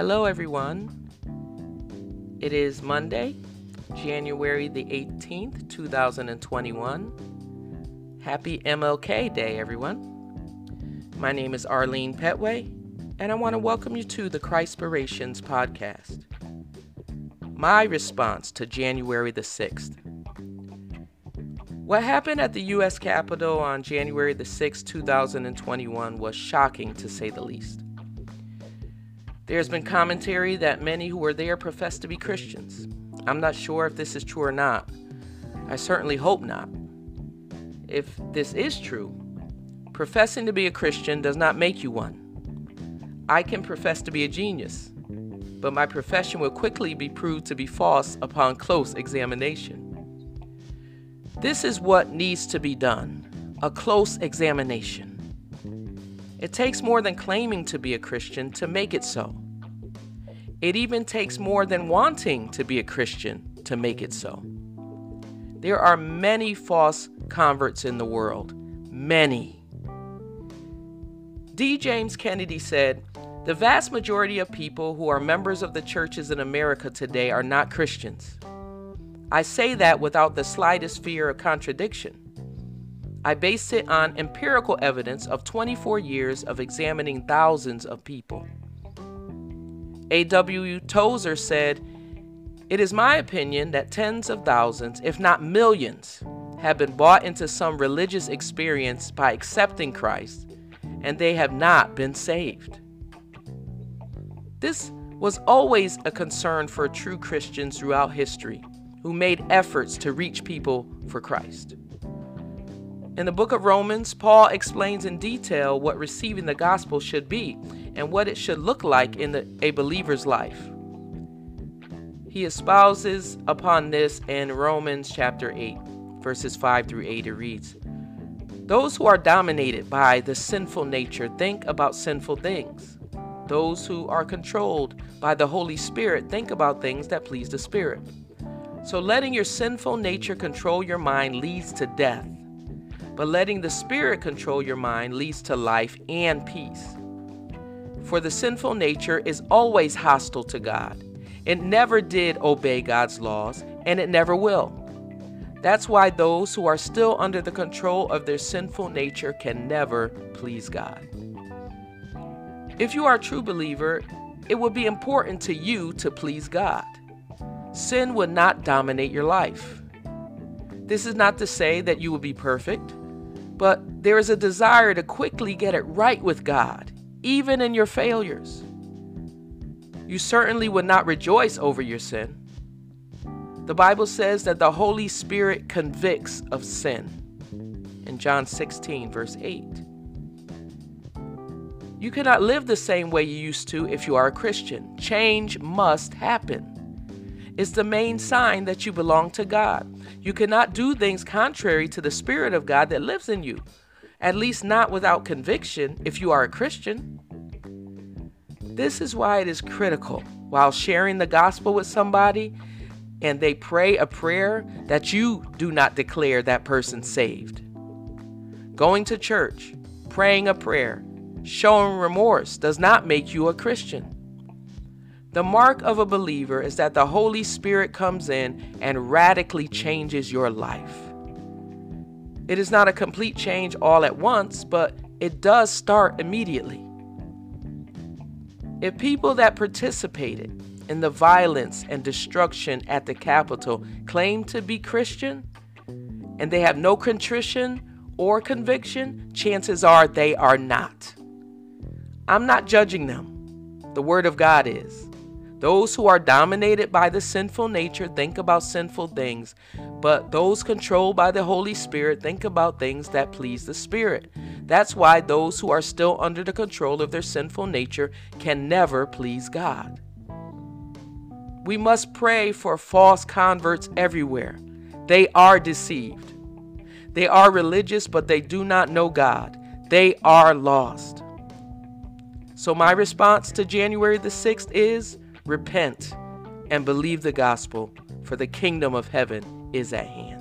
Hello, everyone. It is Monday, January the 18th, 2021. Happy MLK Day, everyone. My name is Arlene Petway, and I want to welcome you to the Christpirations podcast. My response to January the 6th. What happened at the U.S. Capitol on January the 6th, 2021 was shocking to say the least. There's been commentary that many who were there profess to be Christians. I'm not sure if this is true or not. I certainly hope not. If this is true, professing to be a Christian does not make you one. I can profess to be a genius, but my profession will quickly be proved to be false upon close examination. This is what needs to be done a close examination. It takes more than claiming to be a Christian to make it so. It even takes more than wanting to be a Christian to make it so. There are many false converts in the world. Many. D. James Kennedy said, The vast majority of people who are members of the churches in America today are not Christians. I say that without the slightest fear of contradiction. I base it on empirical evidence of 24 years of examining thousands of people. A.W. Tozer said, It is my opinion that tens of thousands, if not millions, have been bought into some religious experience by accepting Christ, and they have not been saved. This was always a concern for true Christians throughout history who made efforts to reach people for Christ. In the book of Romans, Paul explains in detail what receiving the gospel should be and what it should look like in the, a believer's life. He espouses upon this in Romans chapter 8, verses 5 through 8. It reads Those who are dominated by the sinful nature think about sinful things. Those who are controlled by the Holy Spirit think about things that please the Spirit. So letting your sinful nature control your mind leads to death but letting the Spirit control your mind leads to life and peace. For the sinful nature is always hostile to God. It never did obey God's laws, and it never will. That's why those who are still under the control of their sinful nature can never please God. If you are a true believer, it would be important to you to please God. Sin would not dominate your life. This is not to say that you will be perfect but there is a desire to quickly get it right with God, even in your failures. You certainly would not rejoice over your sin. The Bible says that the Holy Spirit convicts of sin in John 16, verse 8. You cannot live the same way you used to if you are a Christian. Change must happen. It's the main sign that you belong to God. You cannot do things contrary to the Spirit of God that lives in you, at least not without conviction if you are a Christian. This is why it is critical while sharing the gospel with somebody and they pray a prayer that you do not declare that person saved. Going to church, praying a prayer, showing remorse does not make you a Christian. The mark of a believer is that the Holy Spirit comes in and radically changes your life. It is not a complete change all at once, but it does start immediately. If people that participated in the violence and destruction at the Capitol claim to be Christian and they have no contrition or conviction, chances are they are not. I'm not judging them. The Word of God is. Those who are dominated by the sinful nature think about sinful things, but those controlled by the Holy Spirit think about things that please the Spirit. That's why those who are still under the control of their sinful nature can never please God. We must pray for false converts everywhere. They are deceived. They are religious, but they do not know God. They are lost. So, my response to January the 6th is Repent and believe the gospel, for the kingdom of heaven is at hand.